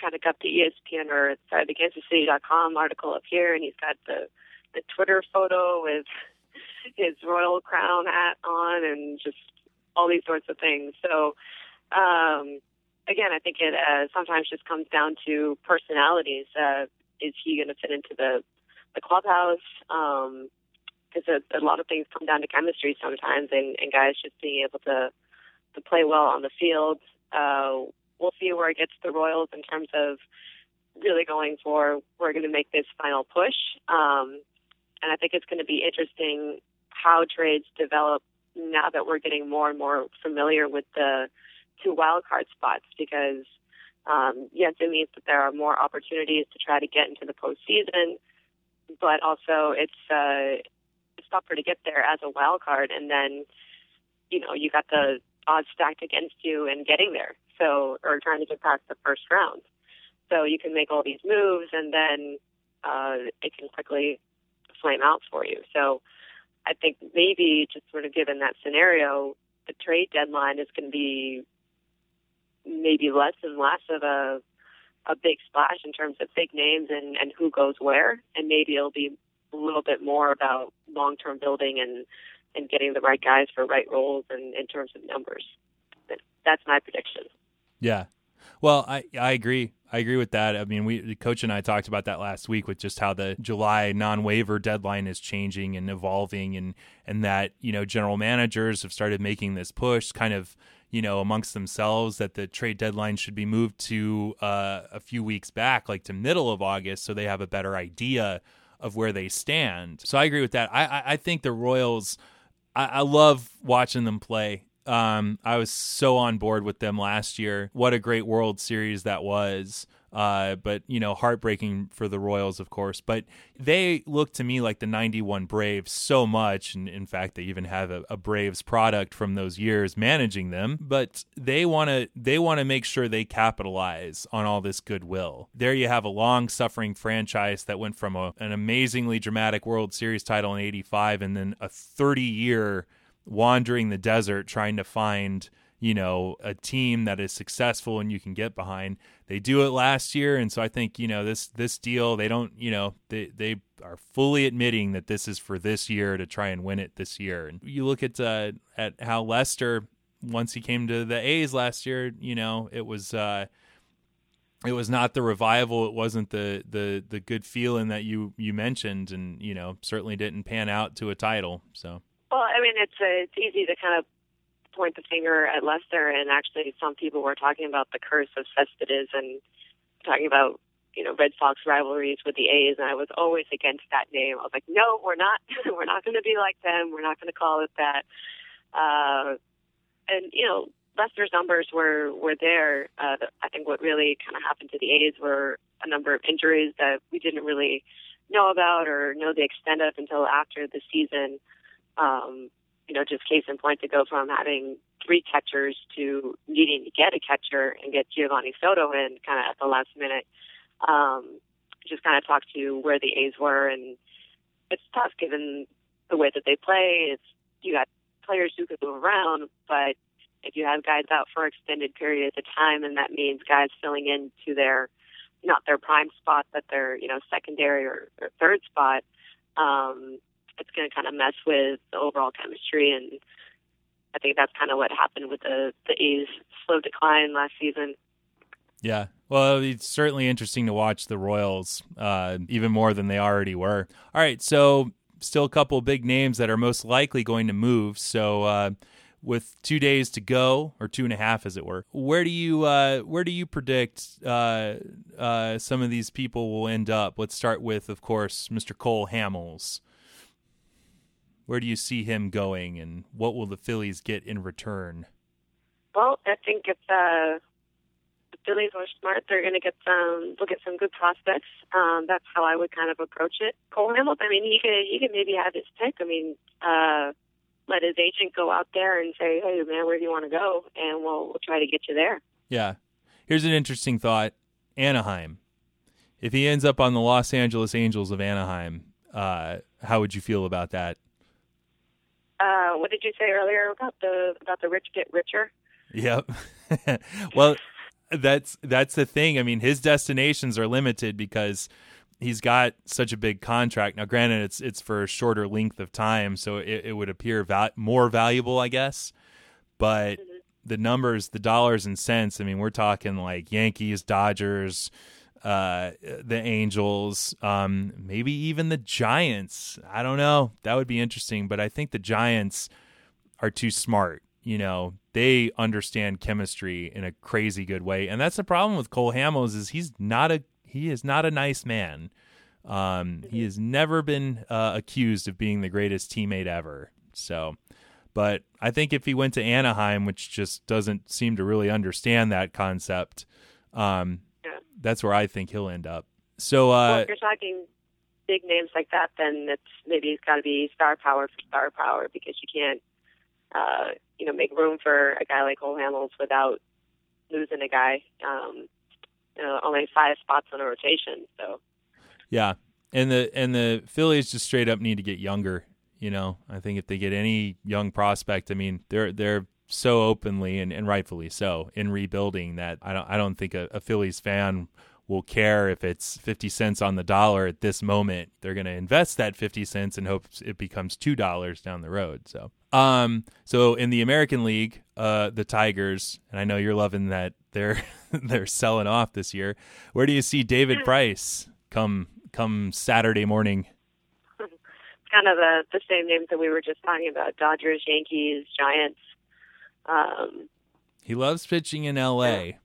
kind of got the ESPN or sorry, the KansasCity.com article up here, and he's got the the Twitter photo with his royal crown hat on, and just all these sorts of things. So. Um, again, I think it uh, sometimes just comes down to personalities. Uh, is he going to fit into the the clubhouse? Because um, a, a lot of things come down to chemistry sometimes, and, and guys just being able to to play well on the field. Uh, we'll see where it gets the Royals in terms of really going for we're going to make this final push. Um, and I think it's going to be interesting how trades develop now that we're getting more and more familiar with the two wild card spots because Um, yes, it means that there are more opportunities to try to get into the postseason, but also it's uh, it's tougher to get there as a wild card, and then you know you got the odds stacked against you in getting there, so or trying to get past the first round. So you can make all these moves, and then uh, it can quickly flame out for you. So I think maybe just sort of given that scenario, the trade deadline is going to be maybe less and less of a a big splash in terms of big names and and who goes where, and maybe it'll be a little bit more about long term building and and getting the right guys for right roles and in terms of numbers. That's my prediction. Yeah. Well, I I agree. I agree with that. I mean, we coach and I talked about that last week with just how the July non-waiver deadline is changing and evolving, and and that you know general managers have started making this push, kind of you know amongst themselves that the trade deadline should be moved to uh, a few weeks back, like to middle of August, so they have a better idea of where they stand. So I agree with that. I I, think the Royals. I, I love watching them play. Um, I was so on board with them last year. What a great World Series that was. Uh, but you know, heartbreaking for the Royals, of course. But they look to me like the '91 Braves so much, and in fact, they even have a, a Braves product from those years managing them. But they want to they want to make sure they capitalize on all this goodwill. There, you have a long-suffering franchise that went from a, an amazingly dramatic World Series title in '85, and then a 30-year wandering the desert trying to find you know a team that is successful and you can get behind. They do it last year and so i think you know this this deal they don't you know they they are fully admitting that this is for this year to try and win it this year. And you look at uh at how lester once he came to the a's last year you know it was uh it was not the revival. It wasn't the the the good feeling that you you mentioned and you know certainly didn't pan out to a title so well, I mean, it's a, it's easy to kind of point the finger at Lester, and actually, some people were talking about the curse of Cespedes and talking about you know Red Sox rivalries with the A's, and I was always against that name. I was like, no, we're not, we're not going to be like them. We're not going to call it that. Uh, and you know, Lester's numbers were were there. Uh, I think what really kind of happened to the A's were a number of injuries that we didn't really know about or know the extent of until after the season. Um, you know, just case in point to go from having three catchers to needing to get a catcher and get Geovany Soto in kind of at the last minute. Um, just kind of talk to where the A's were, and it's tough given the way that they play. It's you got players who can move around, but if you have guys out for extended periods of time, and that means guys filling in to their not their prime spot, but their you know secondary or, or third spot, um, it's going to kind of mess with the overall chemistry. And I think that's kind of what happened with the the A's slow decline last season. Yeah. Well, it's certainly interesting to watch the Royals uh, even more than they already were. All right, so still a couple big names that are most likely going to move. So. Uh, with two days to go, or two and a half, as it were, where do you uh, where do you predict uh, uh, some of these people will end up? Let's start with, of course, Mr. Cole Hamels where do you see him going, and what will the Phillies get in return? Well, I think if uh, the Phillies are smart, they're going to get some look at some good prospects. Um, that's how I would kind of approach it. Cole Hamilton, I mean, he could he could maybe have his pick. I mean, uh, let his agent go out there and say, "Hey, man, where do you want to go?" And we'll we'll try to get you there. Yeah. Here's an interesting thought: Anaheim. If he ends up on the Los Angeles Angels of Anaheim, uh, how would you feel about that? Uh, what did you say earlier about the about the rich get richer? Yep. well, that's that's the thing. I mean, his destinations are limited because he's got such a big contract. Now, granted, it's it's for a shorter length of time, so it, it would appear val- more valuable, I guess. But mm-hmm. the numbers, the dollars and cents. I mean, we're talking like Yankees, Dodgers, uh, the Angels, um, maybe even the Giants. I don't know. That would be interesting, but I think the Giants are too smart. You know, they understand chemistry in a crazy good way, and that's the problem with Cole Hamels is he's not a he is not a nice man. Um, he has never been uh, accused of being the greatest teammate ever. So, but I think if he went to Anaheim, which just doesn't seem to really understand that concept, Um. That's where I think he'll end up. So, well, uh, if you're talking big names like that, then it's maybe it's got to be star power for star power because you can't, uh, you know, make room for a guy like Cole Hamels without losing a guy. Um, you know, only five spots on a rotation, so yeah, and the and the Phillies just straight up need to get younger. You know, I think if they get any young prospect, I mean, they're they're so openly and, and rightfully so in rebuilding that I don't I don't think a, a Phillies fan will care if it's 50 cents on the dollar at this moment. They're going to invest that 50 cents and hope it becomes $2 down the road. So, um, so in the American League, uh, the Tigers, and I know you're loving that they're they're selling off this year. Where do you see David Price come come Saturday morning? it's kind of the the same names that we were just talking about: Dodgers, Yankees, Giants. Um, he loves pitching in L.A.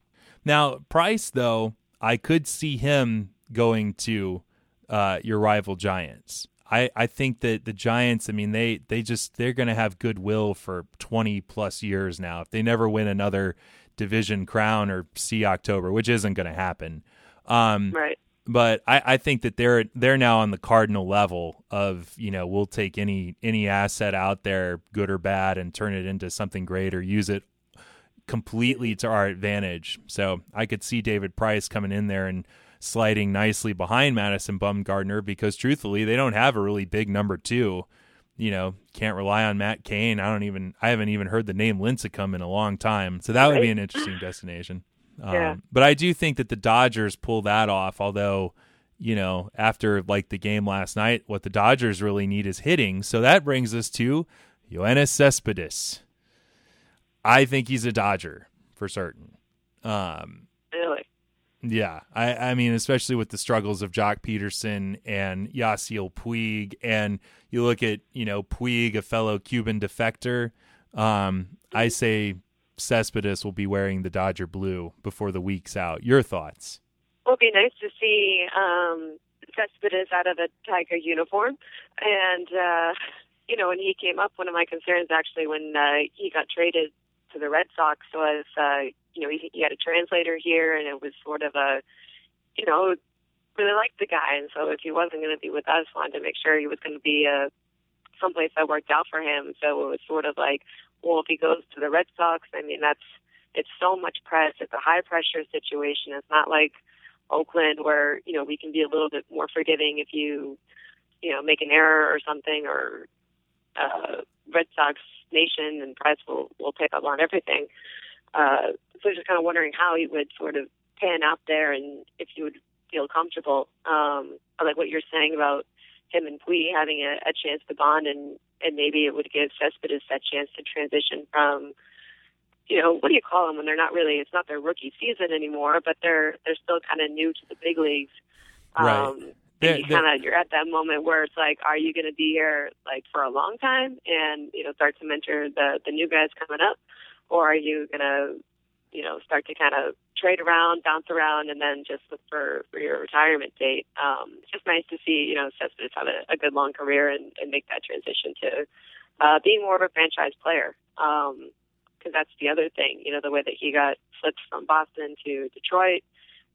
Now, Price, though, I could see him going to uh, your rival Giants. I, I think that the Giants, I mean, they, they just they're going to have goodwill for twenty plus years now. If they never win another division crown or see October, which isn't going to happen, um, right? But I, I think that they're they're now on the cardinal level of you know we'll take any any asset out there, good or bad, and turn it into something great or use it completely to our advantage. So I could see David Price coming in there and sliding nicely behind Madison Bumgarner because truthfully, they don't have a really big number two. You know, can't rely on Matt Cain. I don't even I haven't even heard the name Lincecum in a long time. So that would be an interesting destination. Yeah. Um, but I do think that the Dodgers pull that off, although you know, after like the game last night, what the Dodgers really need is hitting. So that brings us to Yoenis Cespedes. I think he's a Dodger for certain. Um, really? Yeah, I, I mean, especially with the struggles of Joc Pederson and Yasiel Puig, and you look at you know Puig, a fellow Cuban defector. Um, I say Cespedes will be wearing the Dodger blue before the week's out. Your thoughts? Well, it'd be nice to see um, Cespedes out of a Tiger uniform, and uh, you know, when he came up, one of my concerns actually when uh, he got traded to the Red Sox was, uh, you know, he, he had a translator here, and it was sort of a, you know, really liked the guy, and so if he wasn't going to be with us, wanted to make sure he was going to be uh, someplace that worked out for him. So it was sort of like, well, if he goes to the Red Sox, I mean, that's it's so much press. It's a high pressure situation. It's not like Oakland where you know we can be a little bit more forgiving if you, you know, make an error or something, or uh, Red Sox nation and press will will pick up on everything. Uh, so just kind of wondering how he would sort of pan out there and if you would feel comfortable. Um, like what you're saying about him and Puig having a, a chance to bond and and maybe it would give Cespedes that chance to transition from you know, what do you call them when they're not really? It's not their rookie season anymore, but they're they're still kind of new to the big leagues. Right. Um, They're- and you kind of you're at that moment where it's like, are you going to be here like for a long time and you know start to mentor the the new guys coming up, or are you going to you know start to kind of trade around, bounce around, and then just look for for your retirement date? Um, it's just nice to see you know Cespedes have a, a good long career and, and make that transition to uh, being more of a franchise player. Um, because that's the other thing. You know, the way that he got flipped from Boston to Detroit,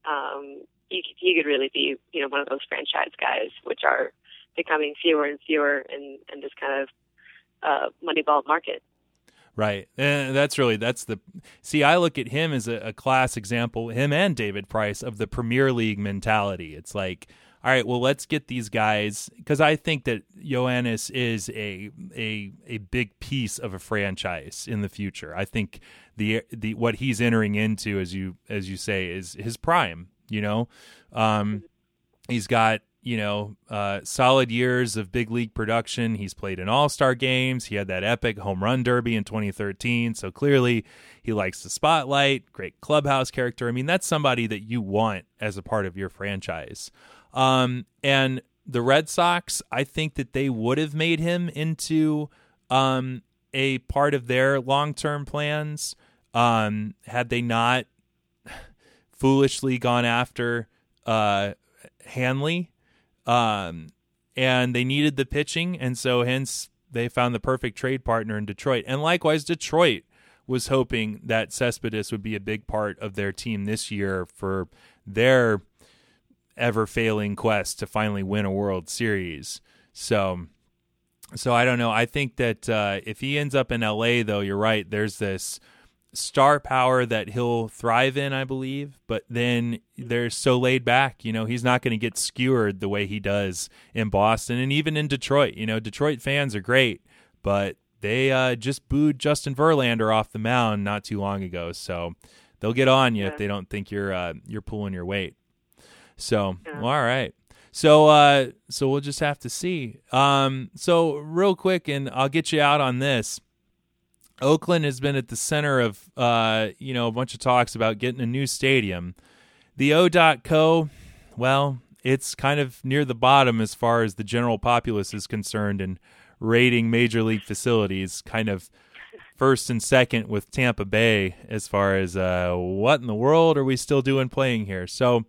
um, he he could really be you know one of those franchise guys, which are becoming fewer and fewer in in this kind of uh, moneyball market. Right. And that's really that's the see. I look at him as a, a class example, him and David Price of the Premier League mentality. It's like, all right, well, let's get these guys because I think that Yoenis is a a a big piece of a franchise in the future. I think the the what he's entering into, as you as you say, is his prime. You know, um, he's got you know, uh, solid years of big league production. He's played in all star games. He had that epic home run derby in 2013. So clearly he likes the spotlight, great clubhouse character. I mean, that's somebody that you want as a part of your franchise. Um, and the Red Sox, I think that they would have made him into um, a part of their long term plans um, had they not foolishly gone after uh, Hanley um, and they needed the pitching, and so hence they found the perfect trade partner in Detroit. And likewise, Detroit was hoping that Cespedes would be a big part of their team this year for their ever failing quest to finally win a World Series. So, so I don't know. I think that uh, if he ends up in LA, though, you're right. There's this star power that he'll thrive in, I believe. But then they're so laid back. You know, he's not going to get skewered the way he does in Boston and even in Detroit. You know, Detroit fans are great, but they uh, just booed Justin Verlander off the mound not too long ago. So they'll get on you yeah. if they don't think you're uh, you're pulling your weight. So yeah. well, all right. So uh, so we'll just have to see. Um, so real quick, and I'll get you out on this. Oakland has been at the center of uh, you know a bunch of talks about getting a new stadium. The O.co, well, it's kind of near the bottom as far as the general populace is concerned and rating major league facilities, kind of first and second with Tampa Bay as far as uh, what in the world are we still doing playing here. So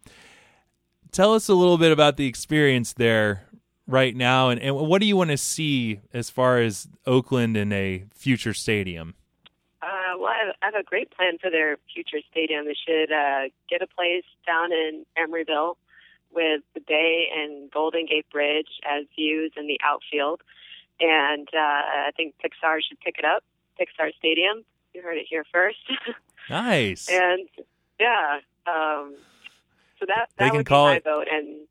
tell us a little bit about the experience there right now, and, and what do you want to see as far as Oakland in a future stadium? Uh, well, I have, I have, a great plan for their future stadium. They should uh, get a place down in Emeryville with the bay and Golden Gate Bridge as views in the outfield. And uh, I think Pixar should pick it up, Pixar Stadium. You heard it here first. nice. and yeah, um, so that that they can would call be my it, vote. And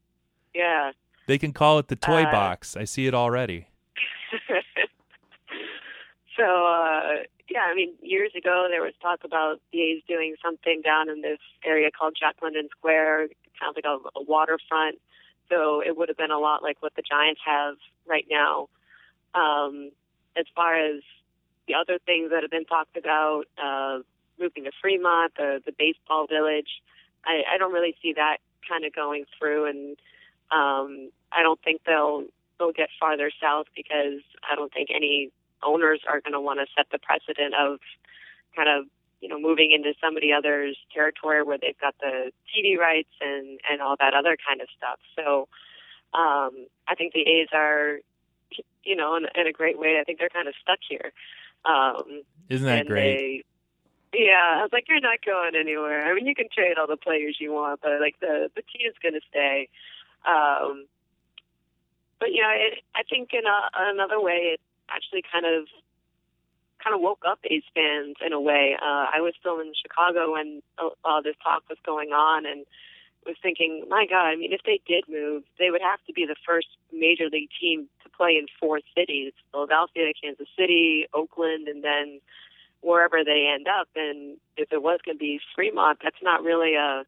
yeah, they can call it the toy uh, box. I see it already. so uh, yeah, I mean, years ago there was talk about the A's doing something down in this area called Jack London Square, kind of like a, a waterfront. So it would have been a lot like what the Giants have right now. Um, as far as the other things that have been talked about, uh, moving to Fremont, the the baseball village, I, I don't really see that kind of going through, and um, I don't think they'll they'll get farther south because I don't think any owners are going to want to set the precedent of kind of you know moving into somebody else's territory where they've got the TV rights and and all that other kind of stuff. So um, I think the A's are you know in, in a great way. I think they're kind of stuck here. Um, Isn't that great? They, yeah, I was like, you're not going anywhere. I mean, you can trade all the players you want, but like the the team is going to stay. Um, but you know, it, I think in a, another way, it actually kind of kind of woke up A's fans in a way. Uh, I was still in Chicago when all this talk was going on, and was thinking, my God, I mean, if they did move, they would have to be the first major league team to play in four cities: Philadelphia, Kansas City, Oakland, and then wherever they end up. And if it was going to be Fremont, that's not really a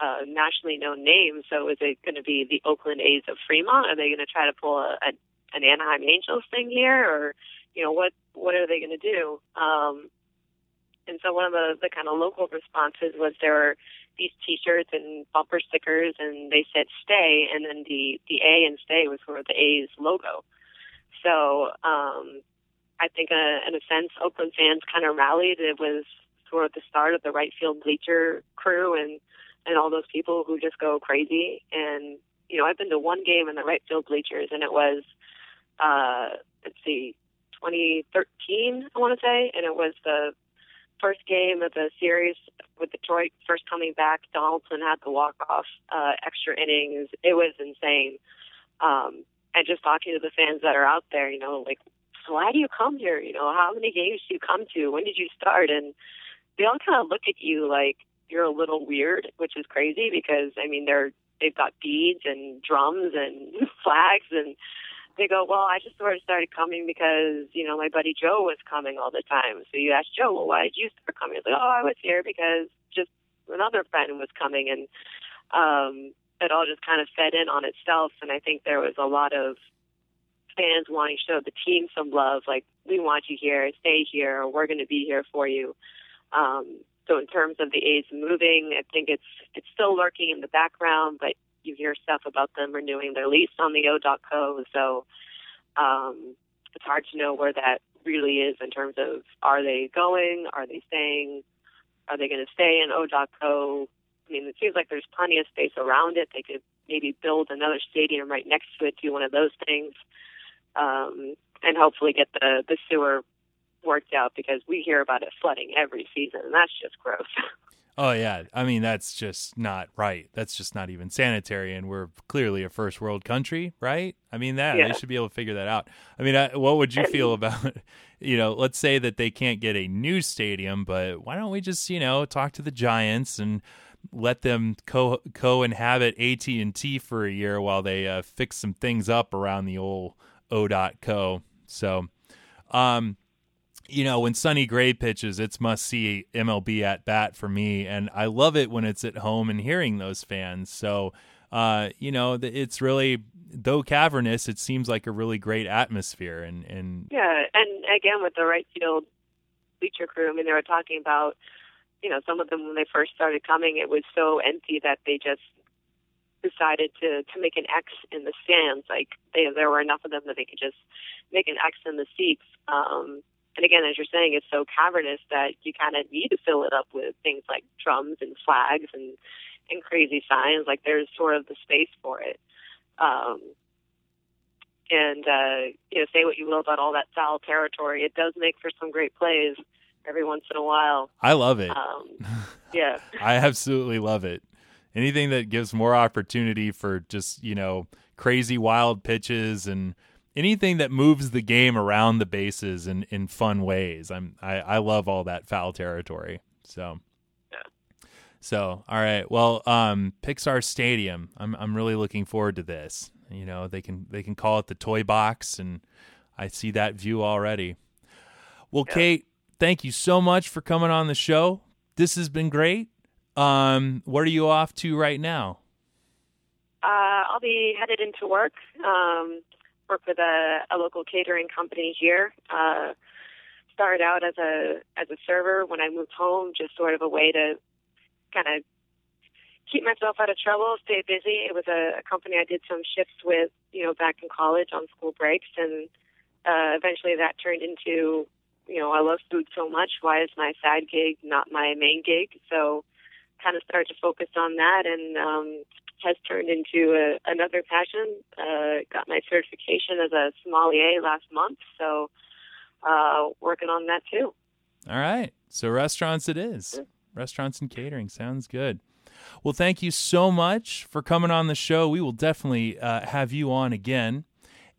a nationally known name. So is it going to be the Oakland A's of Fremont? Are they going to try to pull a, a, an Anaheim Angels thing here, or you know what what are they going to do? Um, and so one of the, the kind of local responses was there were these T-shirts and bumper stickers, and they said "Stay," and then the the A and "Stay" was of the A's logo. So um, I think, uh, in a sense, Oakland fans kind of rallied. It was sort of the start of the right field bleacher crew, and and all those people who just go crazy. And you know, I've been to one game in the right field bleachers, and it was uh, let's see, 2013, I want to say, and it was the first game of the series with Detroit first coming back. Donaldson had the walk off uh, extra innings. It was insane. Um, and just talking to the fans that are out there, you know, like, why do you come here? You know, how many games do you come to? When did you start? And they all kind of look at you like you're a little weird, which is crazy because I mean they're they've got beads and drums and flags and they go, well, I just sort of started coming because you know my buddy Joe was coming all the time. So you ask Joe, well, why did you start coming? He's like, oh, I was here because just another friend was coming, and um, it all just kind of fed in on itself. And I think there was a lot of fans wanting to show the team some love, like we want you here, stay here, we're going to be here for you. Um, so in terms of the A's moving, I think it's it's still lurking in the background, but you hear stuff about them renewing their lease on the O.co. So um, it's hard to know where that really is in terms of are they going, are they staying, are they going to stay in O.co? I mean, it seems like there's plenty of space around it. They could maybe build another stadium right next to it, do one of those things, um, and hopefully get the the sewer worked out because we hear about it flooding every season, and that's just gross. Oh yeah, I mean that's just not right. That's just not even sanitary, and we're clearly a first world country, right? I mean that yeah. they should be able to figure that out. I mean, I, what would you feel about, you know, let's say that they can't get a new stadium, but why don't we just you know talk to the Giants and let them co co inhabit AT and T for a year while they uh, fix some things up around the old O. Co. So, um, you know, when Sonny Gray pitches, it's must see MLB at bat for me, and I love it when it's at home and hearing those fans. So, uh, you know, it's really though cavernous, it seems like a really great atmosphere, and and yeah, and again with the right field bleacher crew, I mean, they were talking about, you know, some of them when they first started coming, it was so empty that they just decided to to make an X in the stands. Like they, there were enough of them that they could just make an X in the seats. Um, and again, as you're saying, it's so cavernous that you kind of need to fill it up with things like drums and flags and and crazy signs. Like there's sort of the space for it. Um, and uh, you know, say what you will about all that foul territory, it does make for some great plays every once in a while. I love it. Um, yeah, I absolutely love it. Anything that gives more opportunity for just you know crazy wild pitches and anything that moves the game around the bases in, in fun ways. I'm I, I love all that foul territory. So yeah. So all right. Well, um Pixar Stadium. I'm I'm really looking forward to this. You know, they can they can call it the toy box and I see that view already. Well, yeah. Kate, thank you so much for coming on the show. This has been great. Um, what are you off to right now? Uh, I'll be headed into work. Um, work with a, a local catering company here. Uh, started out as a as a server when I moved home, just sort of a way to kind of keep myself out of trouble, stay busy. It was a, a company I did some shifts with, you know, back in college on school breaks, and uh, eventually that turned into, you know, I love food so much. Why is my side gig not my main gig? So, kind of started to focus on that, and um, has turned into a, another passion. Uh, got my certification as a sommelier last month, so uh, working on that too. All right, so restaurants it is. Mm-hmm. Restaurants and catering sounds good. Well, thank you so much for coming on the show. We will definitely uh, have you on again.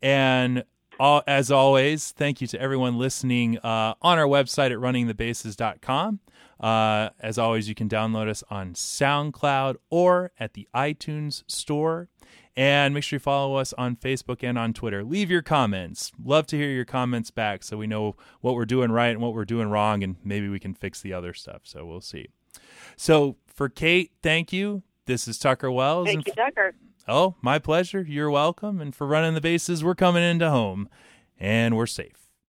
And all, as always, thank you to everyone listening uh, on our website at runningthebases.com. Uh, as always, you can download us on SoundCloud or at the iTunes Store. And make sure you follow us on Facebook and on Twitter. Leave your comments. Love to hear your comments back so we know what we're doing right and what we're doing wrong, and maybe we can fix the other stuff. So we'll see. So for Kate, thank you. This is Tucker Wells. Thank you, Tucker. Oh, my pleasure. You're welcome. And for running the bases, we're coming into home and we're safe.